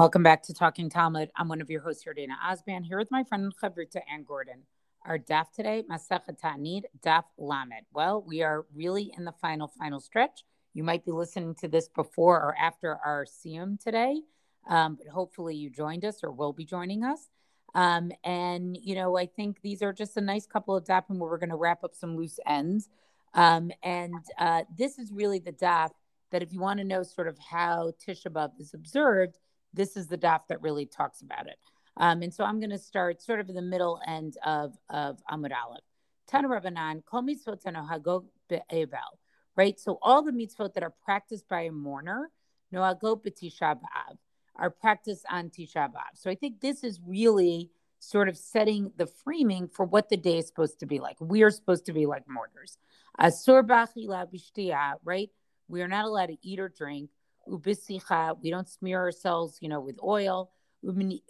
And welcome back to Talking Talmud. I'm one of your hosts here, Dana Osband, here with my friend Chavruta Anne Gordon. Our daf today, Masachet Ta'anit, daf Lamed. Well, we are really in the final, final stretch. You might be listening to this before or after our Siyum today, um, but hopefully you joined us or will be joining us. Um, and, you know, I think these are just a nice couple of dafim where we're going to wrap up some loose ends. Um, and uh, this is really the daf that if you want to know sort of how Tisha B'Av is observed, this is the daf that really talks about it. Um, and so I'm going to start sort of in the middle end of, of Amud Aleph. Tana Rabbanan, Kol Mitzvot Hagog Be'evel, right? So all the mitzvot that are practiced by a mourner, Noago B'Tisha B'Av, are practiced on Tisha B'Av. So I think this is really sort of setting the framing for what the day is supposed to be like. We are supposed to be like mourners. Asur B'Achila right? We are not allowed to eat or drink. Ubisicha, we don't smear ourselves, you know, with oil. We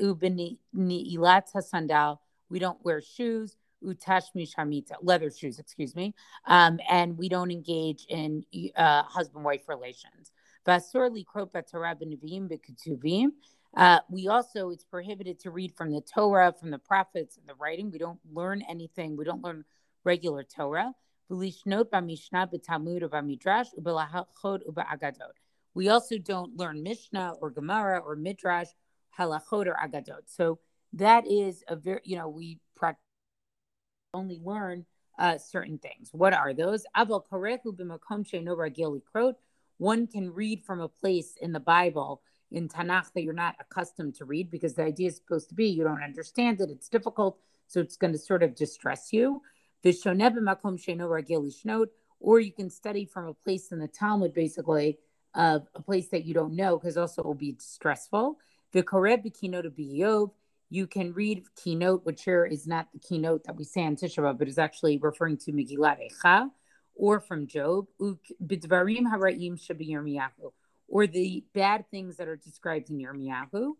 don't wear shoes. Leather shoes, excuse me. Um, and we don't engage in uh, husband-wife relations. Uh, we also, it's prohibited to read from the Torah, from the prophets, the writing. We don't learn anything. We don't learn regular Torah. We also don't learn Mishnah or Gemara or Midrash, Halachot or Agadot. So that is a very, you know, we only learn uh, certain things. What are those? One can read from a place in the Bible in Tanakh that you're not accustomed to read because the idea is supposed to be you don't understand it, it's difficult, so it's going to sort of distress you b'makom gili or you can study from a place in the Talmud, basically, of a place that you don't know, because also it will be stressful. The Koreb keynote of Biyov, you can read keynote, which here is not the keynote that we say on Tisha but is actually referring to Megillat Echa, or from Job, Shabi or the bad things that are described in Yirmiyahu.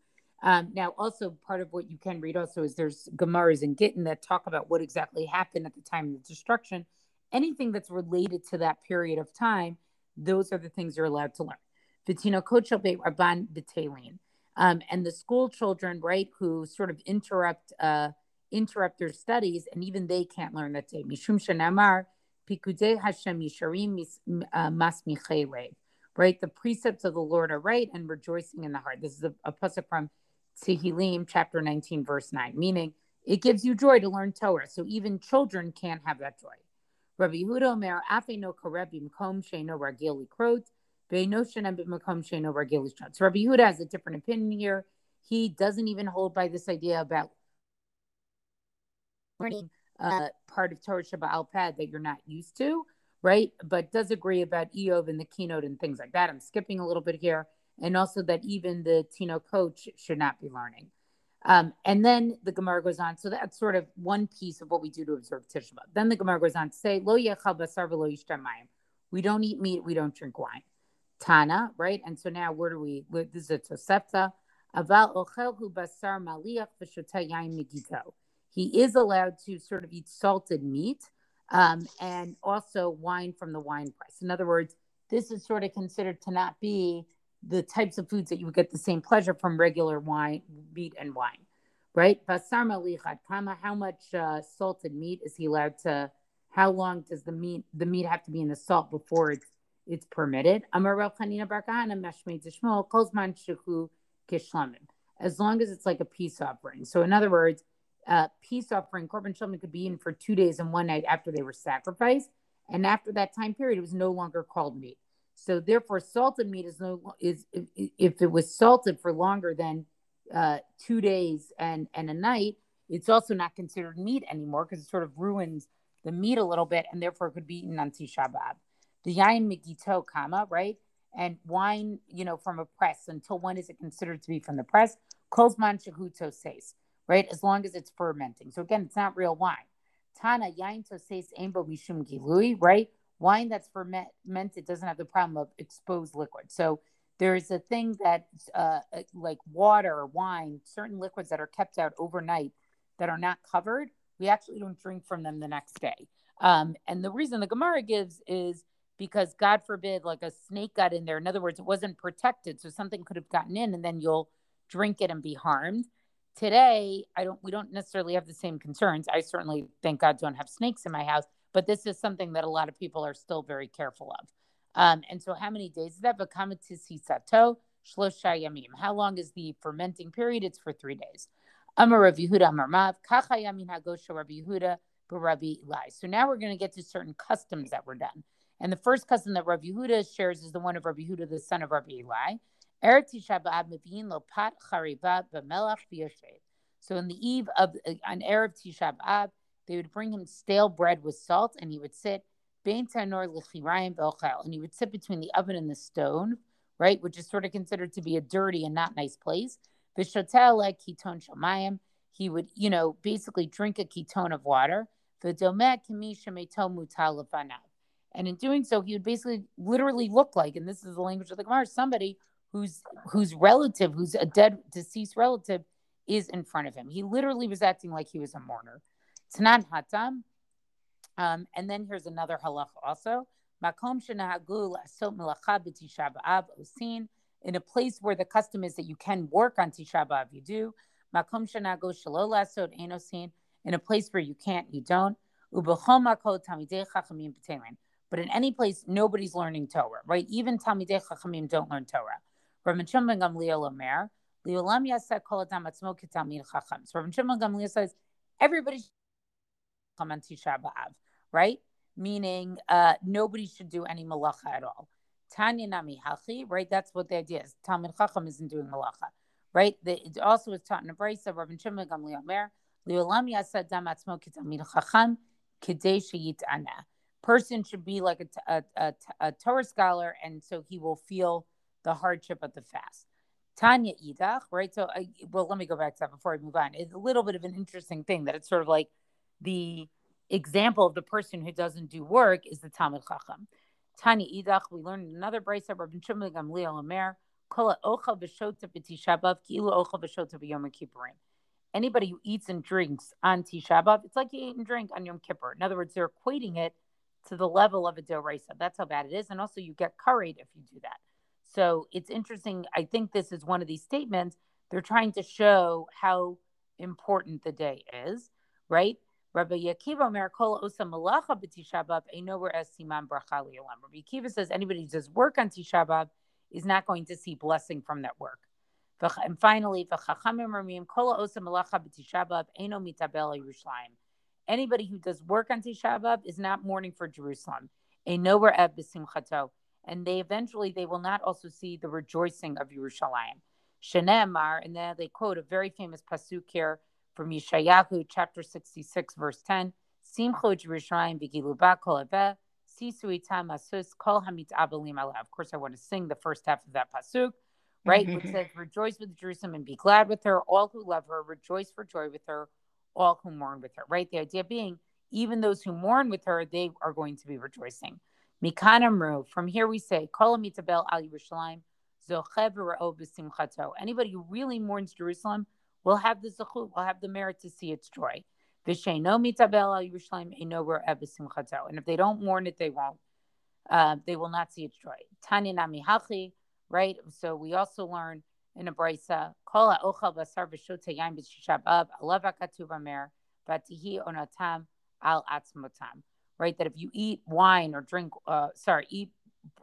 Um, now, also part of what you can read also is there's Gemaras and Gittin that talk about what exactly happened at the time of the destruction. Anything that's related to that period of time, those are the things you're allowed to learn. Vitino Kochobe Rabban Betalin. Um, and the school children, right, who sort of interrupt uh, interrupt their studies, and even they can't learn that day. Mishum Shanamar, Pikudei Hashem Yisharim uh, Mas Right, the precepts of the Lord are right, and rejoicing in the heart. This is a, a pasuk from Tehillim chapter 19, verse 9, meaning it gives you joy to learn Torah. So even children can't have that joy. Rabbi Yehuda Omer, Afe no karebim kom sheno ragili krot, be'no shenem b'makom sheno ragili shot. So Rabbi Yehuda has a different opinion here. He doesn't even hold by this idea about learning uh, part of Torah Shabbat Pad that you're not used to, right? But does agree about Eov and the keynote and things like that. I'm skipping a little bit here and also that even the Tino coach should not be learning. Um, and then the Gemara goes on. So that's sort of one piece of what we do to observe Tisha B'av. Then the Gemara goes on to say, Lo yechal basar v'lo. We don't eat meat, we don't drink wine. Tana, right? And so now where do we, this is a Tosefta. Aval ochelhu basar maliach v'shotayim. He is allowed to sort of eat salted meat um, and also wine from the wine press. In other words, this is sort of considered to not be the types of foods that you would get the same pleasure from regular wine, meat, and wine, right? How much uh, salted meat is he allowed to? How long does the meat the meat have to be in the salt before it's it's permitted? As long as it's like a peace offering. So in other words, uh, peace offering korban shalom could be eaten for two days and one night after they were sacrificed, and after that time period, it was no longer called meat. So therefore, salted meat is no is if, it was salted for longer than uh, two days and and a night, it's also not considered meat anymore because it sort of ruins the meat a little bit, and therefore it could be eaten on Tisha B'av. The yain megito kama right, and wine you know from a press. Until when is it considered to be from the press? Kolzman shahuto says right, as long as it's fermenting. So again, it's not real wine. Tana yain to says mishum gilui, right? Wine that's fermented doesn't have the problem of exposed liquid. So there is a thing that, uh, like water wine, certain liquids that are kept out overnight that are not covered, we actually don't drink from them the next day. Um, and the reason the Gemara gives is because God forbid, like a snake got in there. In other words, it wasn't protected, so something could have gotten in, and then you'll drink it and be harmed. Today, I don't. We don't necessarily have the same concerns. I certainly, thank God, don't have snakes in my house, but this is something that a lot of people are still very careful of. Um, and so, how many days is that? V'kamatisisato shlosha yamim. How long is the fermenting period? It's for three days. Amar Rav Yehuda Amar Mav Hagosha Rav Yehuda Rabbi Eli. So now we're going to get to certain customs that were done. And the first custom that Rav Yehuda shares is the one of Rav Yehuda, the son of Rabbi Eli. So in the eve of an Erev Tisha B'Av, they would bring him stale bread with salt, and he would sit and he would sit between the oven and the stone, right, which is sort of considered to be a dirty and not nice place. Vishotel ketone shamayim. He would, you know, basically drink a ketone of water. And in doing so, he would basically literally look like, and this is the language of the Gemara, somebody whose whose relative, who's a dead deceased relative, is in front of him. He literally was acting like he was a mourner. Tanan hatam. Um, and then here's another halach also. Makom osin. In a place where the custom is that you can work on Tisha B'Av, you do. Makom shanago shalo lasod enosin. In a place where you can't, you don't. But in any place, nobody's learning Torah, right? Even Talmidei Chachamim don't learn Torah. Rabbi Shimon Gamliel Omer, Liolam Yaseh Kol Adam Atzmo Ketalmid Chacham. So Rabbi Shimon Gamliel says everybody come Tisha right? Meaning uh, nobody should do any malacha at all. Tanya Nami Hachi, right? That's what the idea is. Talmid Chacham isn't doing malacha, right? The, it also is taught in a brisa. Rabbi Shimon Gamliel Omer, Liolam Yaseh Adam Atzmo Ketalmid Chacham, Kedei Sheyit Ana person should be like a, a, a, a Torah scholar, and so he will feel the hardship of the fast. Tanya Idach, right? So, I, well, let me go back to that before I move on. It's a little bit of an interesting thing that it's sort of like the example of the person who doesn't do work is the Talmid Chacham. Tani Idach, we learned another of Rabbi Shimon Gamliel Omer, Kola Ocha V'Shota B'Tisha B'Av, Ki'ilu Ocha V'Shota B'Yom Kippurim. Anybody who eats and drinks on Tisha B'Av, it's like you eat and drink on Yom Kippur. In other words, they're equating it to the level of a doraisa. That's how bad it is. And also, you get curried if you do that. So it's interesting. I think this is one of these statements. They're trying to show how important the day is, right? Rabbi Akiva Merkola Osa Malacha B'Tisha Einowhere as Siman Bracha Li'olam. Rabbi Akiva says anybody who does work on Tisha B'Av is not going to see blessing from that work. And finally, V'chachamim Ramim Kola Osa Malacha B'Tisha Eino Mitabel Yerushalayim anybody who does work on Tisha B'Av is not mourning for Jerusalem. A nowhere b'simchato. And they eventually, they will not also see the rejoicing of Yerushalayim. Shenemar, and then they quote a very famous pasuk here from Yeshayahu, chapter 66, verse 10. Simcho Jerusalem v'giluba kol aveh, sisu itam asus kol hamit abalim Of course, I want to sing the first half of that pasuk, right? Which says, Rejoice with Jerusalem and be glad with her. All who love her, rejoice for joy with her all who mourn with her, right? The idea being, even those who mourn with her, they are going to be rejoicing. Mikan from here we say, Kol mitabel al Yerushalayim, Anybody who really mourns Jerusalem will have the zechut, we'll have the merit to see its joy. And if they don't mourn it, they won't. Uh, they will not see its joy. Tani nami hachi, right? So we also learn in a brisa, kol ha'ochel basar v'shota yain b'shishabav, alav ha'katuv amer, v'atihi onatam al atzmotam. Right, that if you eat wine or drink, uh, sorry, eat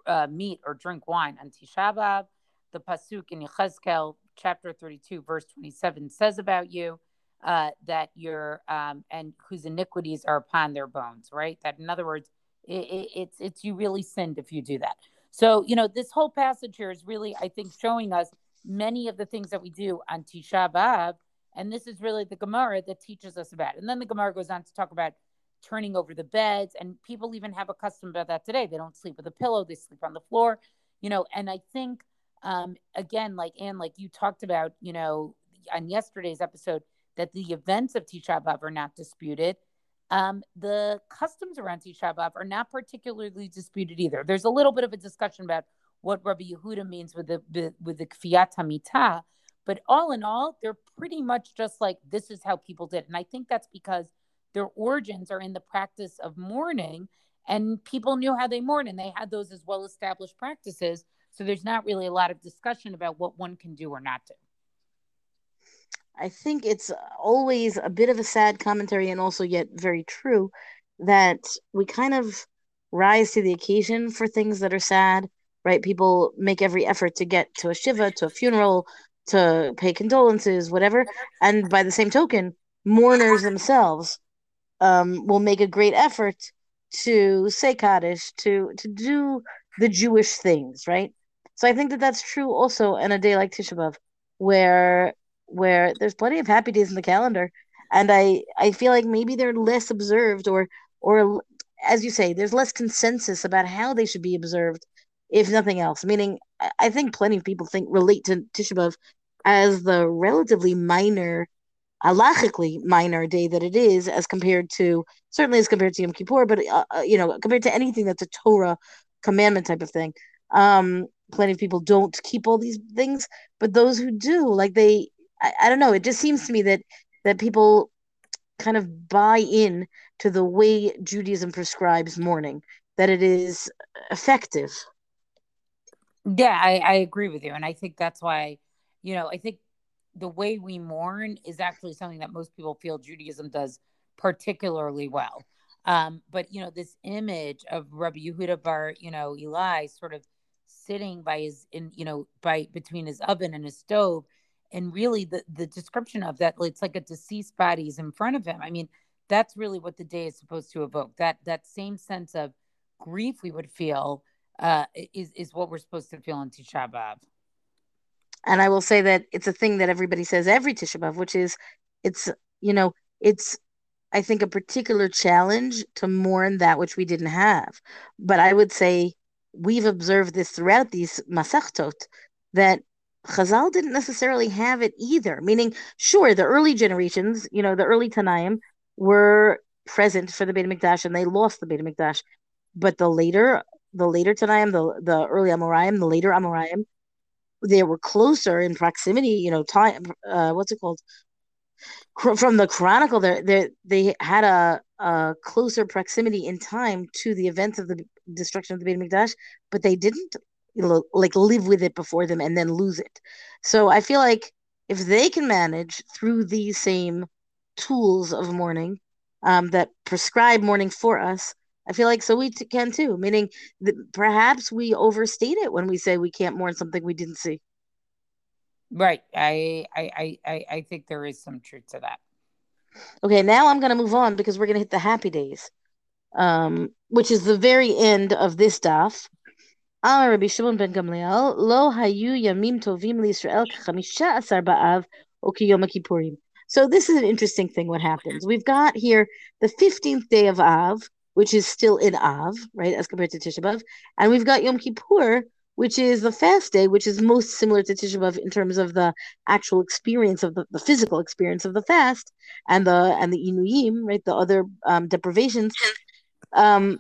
uh, meat or drink wine on Tisha B'av, the pasuk in Yechezkel chapter 32, verse 27 says about you uh, that you're um, and whose iniquities are upon their bones. Right, that in other words, it, it, it's it's you really sinned if you do that. So you know this whole passage here is really, I think, showing us many of the things that we do on Tisha B'Av. And this is really the Gemara that teaches us about. It. And then the Gemara goes on to talk about turning over the beds. And people even have a custom about that today. They don't sleep with a pillow, they sleep on the floor, you know. And I think, um, again, like Anne, like you talked about, you know, on yesterday's episode, that the events of Tisha B'Av are not disputed. Um, the customs around Tisha B'Av are not particularly disputed either. There's a little bit of a discussion about what Rabbi Yehuda means with the with the kfiyat hamita. But all in all, they're pretty much just like this is how people did, and I think that's because their origins are in the practice of mourning, and people knew how they mourn and they had those as well established practices. So there's not really a lot of discussion about what one can do or not do. I think it's always a bit of a sad commentary and also yet very true that we kind of rise to the occasion for things that are sad, right? People make every effort to get to a shiva, to a funeral, to pay condolences, whatever. And by the same token, mourners themselves um, will make a great effort to say Kaddish, to to do the Jewish things, right? So I think that that's true also in a day like Tisha B'av, where where there's plenty of happy days in the calendar, and I I feel like maybe they're less observed or or as you say, there's less consensus about how they should be observed, if nothing else. Meaning, I think plenty of people think relate to Tisha B'av as the relatively minor, halachically minor day that it is, as compared to certainly as compared to Yom Kippur, but uh, uh, you know, compared to anything that's a Torah commandment type of thing. Um, plenty of people don't keep all these things, but those who do, like they, I, I don't know. It just seems to me that that people kind of buy in to the way Judaism prescribes mourning, that it is effective. Yeah, I, I agree with you. And I think that's why, you know, I think the way we mourn is actually something that most people feel Judaism does particularly well. Um, but you know, this image of Rabbi Yehuda Bar, you know, Eli sort of sitting by his in, you know, by between his oven and his stove, and really the the description of that, it's like a deceased body is in front of him. I mean, that's really what the day is supposed to evoke. That that same sense of grief we would feel uh, is is what we're supposed to feel in Tisha B'av. And I will say that it's a thing that everybody says every Tisha B'av, which is it's you know it's I think a particular challenge to mourn that which we didn't have. But I would say we've observed this throughout these Masechtot that Chazal didn't necessarily have it either. Meaning, sure, the early generations, you know, the early Tanaim were present for the Beit Mikdash and they lost the Beit Mikdash. But the later, the later Tanaim, the the early Amoraim, the later Amoraim, they were closer in proximity. You know, time. Uh, what's it called? From the Chronicle, they they had a, a closer proximity in time to the events of the destruction of the Beit Mikdash, but they didn't you know, like live with it before them and then lose it. So I feel like if they can manage through these same tools of mourning um, that prescribe mourning for us, I feel like so we t- can too. Meaning that perhaps we overstate it when we say we can't mourn something we didn't see. Right. I I I I think there is some truth to that. Okay, now I'm going to move on because we're going to hit the happy days, um, which is the very end of this daf. אמר רבי שמעון בן גמליאל, לא היו ימים טובים לישראל כחמישה עשר באב או כיום הכיפורים. So this is an interesting thing what happens. We've got here the 15th day of Av, which is still in Av, right, as compared to Tisha B'Av. And we've got Yom Kippur, which is the fast day, which is most similar to Tisha B'Av in terms of the actual experience of the, the physical experience of the fast and the and the Inuyim, right, the other um, deprivations. Um,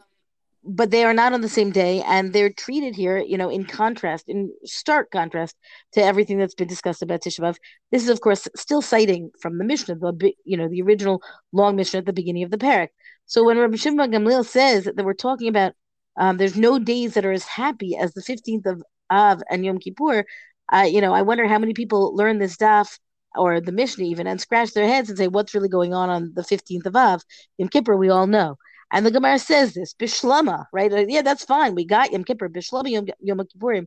but they are not on the same day and they're treated here you know in contrast in stark contrast to everything that's been discussed about Tisha B'Av. this is of course still citing from the Mishnah the you know the original long Mishnah at the beginning of the parak. So when Rabbi Shimon Gamliel says that we're talking about um, there's no days that are as happy as the 15th of Av and Yom Kippur uh, you know I wonder how many people learn this daf or the Mishnah even and scratch their heads and say what's really going on on the 15th of Av? Yom Kippur we all know and the Gemara says this, Bishlama, right? Yeah, that's fine. We got Yom Kippur, Bishlama Yom, Yom Kippurim.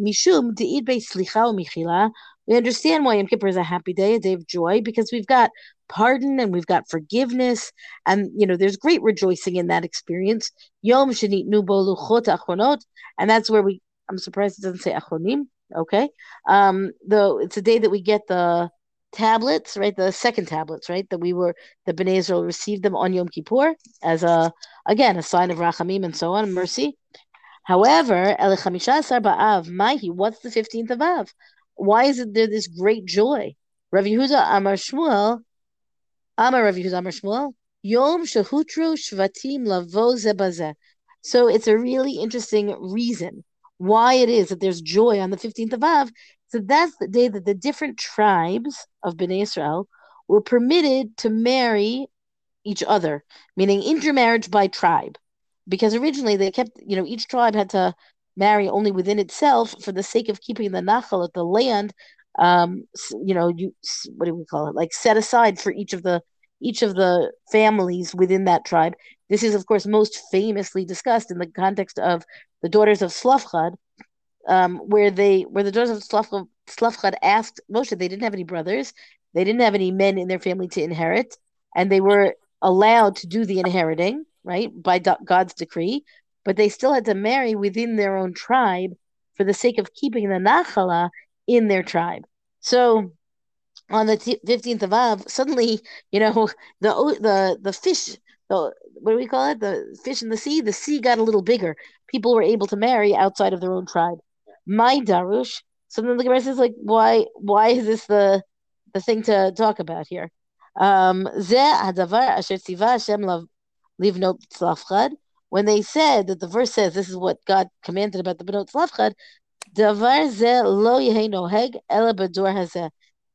Mishum de'id be slicha. We understand why Yom Kippur is a happy day, a day of joy, because we've got pardon and we've got forgiveness, and you know there's great rejoicing in that experience. Yom shenit nubo luchot achronot, and that's where we. I'm surprised it doesn't say achonim. Okay, um, though it's a day that we get the tablets, right? The second tablets, right? That we were the Bnei Israel received them on Yom Kippur as a again a sign of rachamim and so on, mercy. However, El Ba'av, Mahi, what's the fifteenth of Av? Why is it there this great joy? Rav Yehuda Amar Shmuel, Amar Rav Yehuda Amar Shmuel, Yom Shahutru Shvatim Lavo Zebazeh. So it's a really interesting reason why it is that there's joy on the 15th of Av so that's the day that the different tribes of Bnei Israel were permitted to marry each other, meaning intermarriage by tribe. because originally they kept, you know, each tribe had to marry only within itself for the sake of keeping the nachal at the land. Um, you know, you what do we call it? Like set aside for each of the each of the families within that tribe. This is, of course, most famously discussed in the context of the daughters of Tzlafchad, um, where they where the daughters of Tzlafchad asked Moshe. They didn't have any brothers. They didn't have any men in their family to inherit, and they were allowed to do the inheriting, right, by God's decree, but they still had to marry within their own tribe for the sake of keeping the Nachala in their tribe. So on the fifteenth of Av, suddenly, you know, the the the fish, the what do we call it? The fish in the sea. The sea got a little bigger. People were able to marry outside of their own tribe. My darush. So then the Gemara says, like, why why is this the the thing to talk about here? Um, when they said that the verse says this is what God commanded about the Benot Tzlafchad,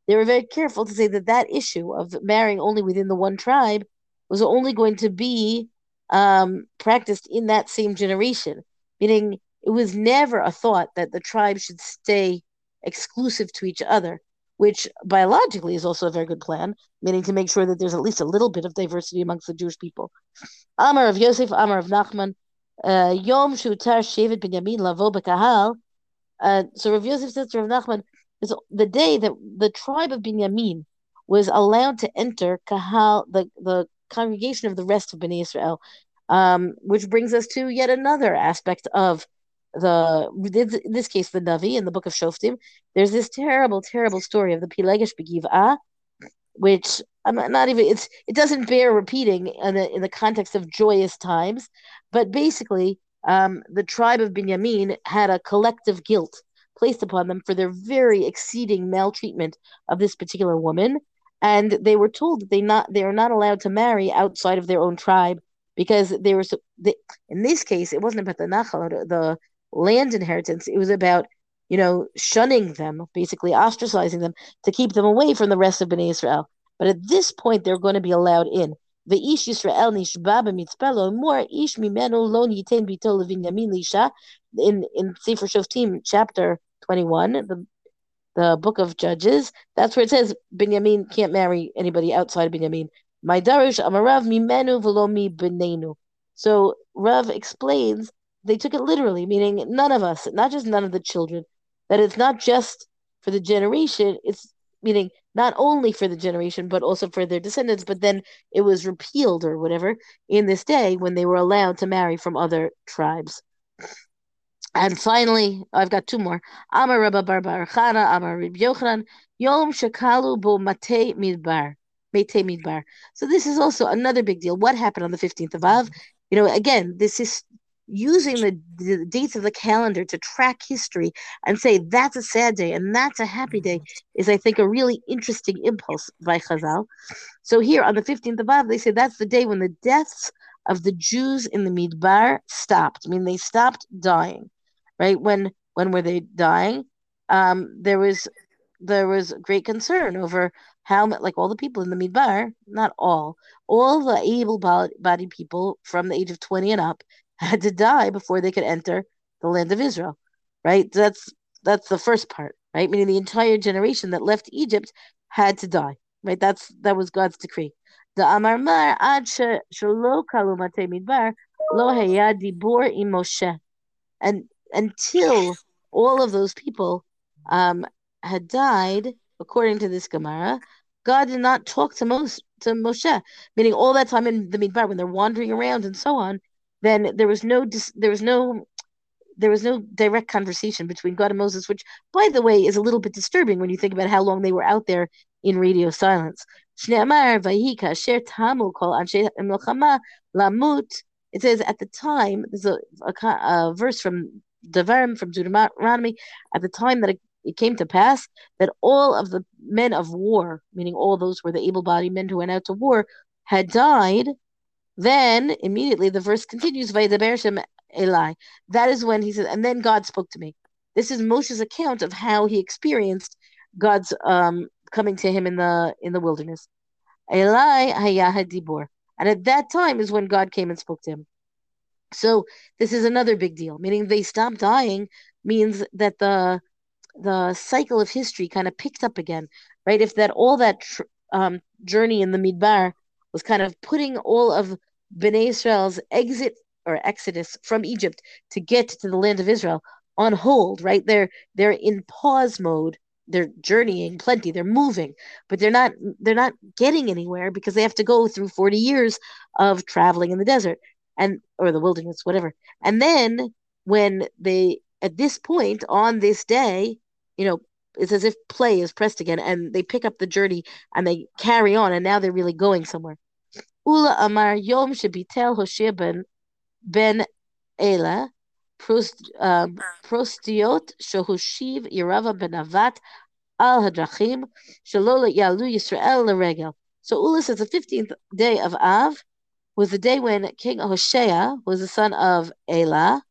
they were very careful to say that that issue of marrying only within the one tribe was only going to be um, practiced in that same generation, meaning it was never a thought that the tribe should stay exclusive to each other which biologically is also a very good plan, meaning to make sure that there's at least a little bit of diversity amongst the Jewish people. Amar of Yosef, Amar of Nachman, uh, Yom Shutar Shevet Binyamin Lavo Bekahal. Uh, so Rav Yosef says to Rav Nachman, the day that the tribe of Binyamin was allowed to enter Kahal, the, the congregation of the rest of Bnei Israel, um, which brings us to yet another aspect of the in this case the Navi in the book of Shoftim, there's this terrible, terrible story of the Pilegesh Begiv'ah, which I'm not even it's it doesn't bear repeating in the, in the context of joyous times, but basically um, the tribe of Binyamin had a collective guilt placed upon them for their very exceeding maltreatment of this particular woman, and they were told that they not they are not allowed to marry outside of their own tribe because they were so. They, in this case, it wasn't about the nachal, the land inheritance. It was about, you know, shunning them, basically ostracizing them to keep them away from the rest of Bnei Israel. But at this point, they're going to be allowed in. Ish Yisrael nishba b'mitzpelo more ish mimenu lo yitain bito levinyamin lisha in in Sefer Shoftim chapter twenty one the the book of Judges. That's where it says Binyamin can't marry anybody outside of Binyamin. My darush amarav mimenu v'lo mi benenu. So Rav explains they took it literally, meaning none of us, not just none of the children, that it's not just for the generation, it's meaning not only for the generation, but also for their descendants. But then it was repealed or whatever in this day when they were allowed to marry from other tribes. And finally, I've got two more. Amar Rabba Barbar Chana, Amar Rib Yochanan, Yom Shakalu Bo Mate Midbar. Mate Midbar. So this is also another big deal. What happened on the 15th of Av? You know, again, this is using the, the, dates of the calendar to track history and say that's a sad day and that's a happy day is, I think, a really interesting impulse by Chazal. So here on the 15th of Av, they say that's the day when the deaths of the Jews in the Midbar stopped. I mean, they stopped dying, right? When when were they dying? Um, there was there was great concern over how like all the people in the Midbar, not all, all the able-bodied people from the age of 20 and up had to die before they could enter the land of Israel. Right? That's that's the first part, right? Meaning the entire generation that left Egypt had to die. Right? That's that was God's decree. The Amar Mar ad shelo kalu midbar lo dibur im Moshe. And until all of those people um, had died, according to this Gemara, God did not talk to Moshe, to Moshe, meaning all that time in the Midbar when they're wandering around and so on, then there was no there was no there was no direct conversation between God and Moses, which, by the way, is a little bit disturbing when you think about how long they were out there in radio silence. It says at the time, there's a, a, a verse from Devarim, from Deuteronomy, at the time that it, it came to pass that all of the men of war, meaning all those were the able bodied men who went out to war, had died then immediately the verse continues, Vaidabershem Eli. That is when he says, and then God spoke to me. This is Moshe's account of how he experienced God's um, coming to him in the in the wilderness. Eli Hayah Dibor. And at that time is when God came and spoke to him. So this is another big deal, meaning they stop dying means that the the cycle of history kind of picked up again, right? If that all that tr- um, journey in the Midbar was kind of putting all of Bnei Israel's exit or exodus from Egypt to get to the land of Israel on hold, right? They're they're in pause mode. They're journeying plenty. They're moving, but they're not they're not getting anywhere because they have to go through 40 years of traveling in the desert and or the wilderness, whatever. And then when they at this point on this day, you know, it's as if play is pressed again and they pick up the journey and they carry on and now they're really going somewhere. Ula Amar Yom Shebitel Hoshea ben ben Ela um, Prostiot Shohushiv Yerava ben Avat al Hadrachim Shalol Yalu Yisrael Leregel. So Ula says the 15th day of Av was the day when King Hoshea was the son of Elah,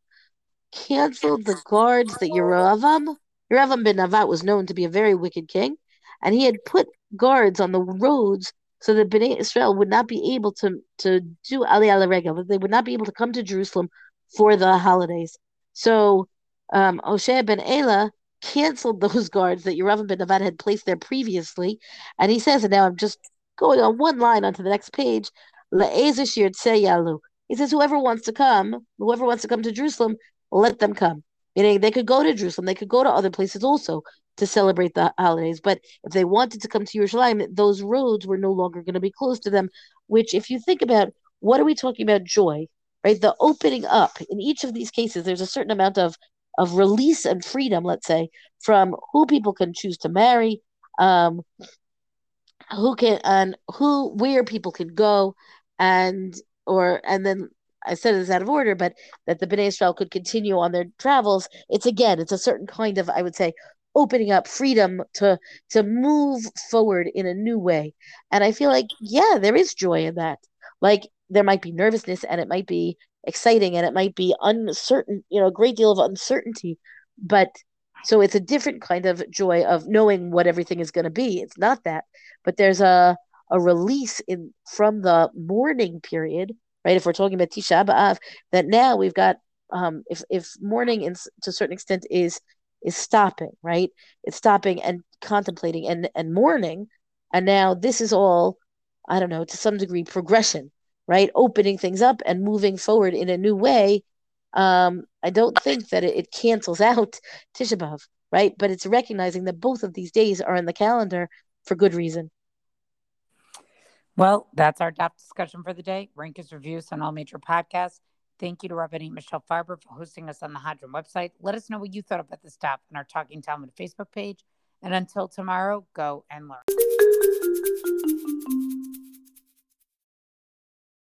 canceled the guards that Yeravam, Yeravam ben Navat was known to be a very wicked king, and he had put guards on the roads so that Bnei Israel would not be able to, to do Aliyah Rega, but they would not be able to come to Jerusalem for the holidays. So um, Hoshea ben Elah canceled those guards that Yeravam ben Navat had placed there previously, and he says, and now I'm just going on one line onto the next page. He says, whoever wants to come, whoever wants to come to Jerusalem, let them come. Meaning they could go to Jerusalem, they could go to other places also to celebrate the holidays. But if they wanted to come to Jerusalem, those roads were no longer going to be closed to them. Which, if you think about, what are we talking about? Joy, right? The opening up. In each of these cases, there's a certain amount of of release and freedom, let's say, from who people can choose to marry, um, who can and who where people can go, and or and then I said this out of order, but that the Bnei Israel could continue on their travels. It's again, it's a certain kind of, I would say, opening up freedom to to move forward in a new way. And I feel like, yeah, there is joy in that. Like there might be nervousness and it might be exciting and it might be uncertain, you know, a great deal of uncertainty. But so it's a different kind of joy of knowing what everything is going to be. It's not that, but there's a a release in from the mourning period, right? If we're talking about Tisha B'av, that now we've got um, if if mourning in, to a certain extent is is stopping, right? It's stopping and contemplating and and mourning, and now this is all, I don't know, to some degree progression, right? Opening things up and moving forward in a new way. Um, I don't think that it, it cancels out Tisha B'av, right? But it's recognizing that both of these days are in the calendar for good reason. Well, that's our DAF discussion for the day. Rank his reviews on all major podcasts. Thank you to Rabbanit Michelle Farber for hosting us on the Hadran website. Let us know what you thought about this DAF on our Talking Talmud Facebook page. And until tomorrow, go and learn.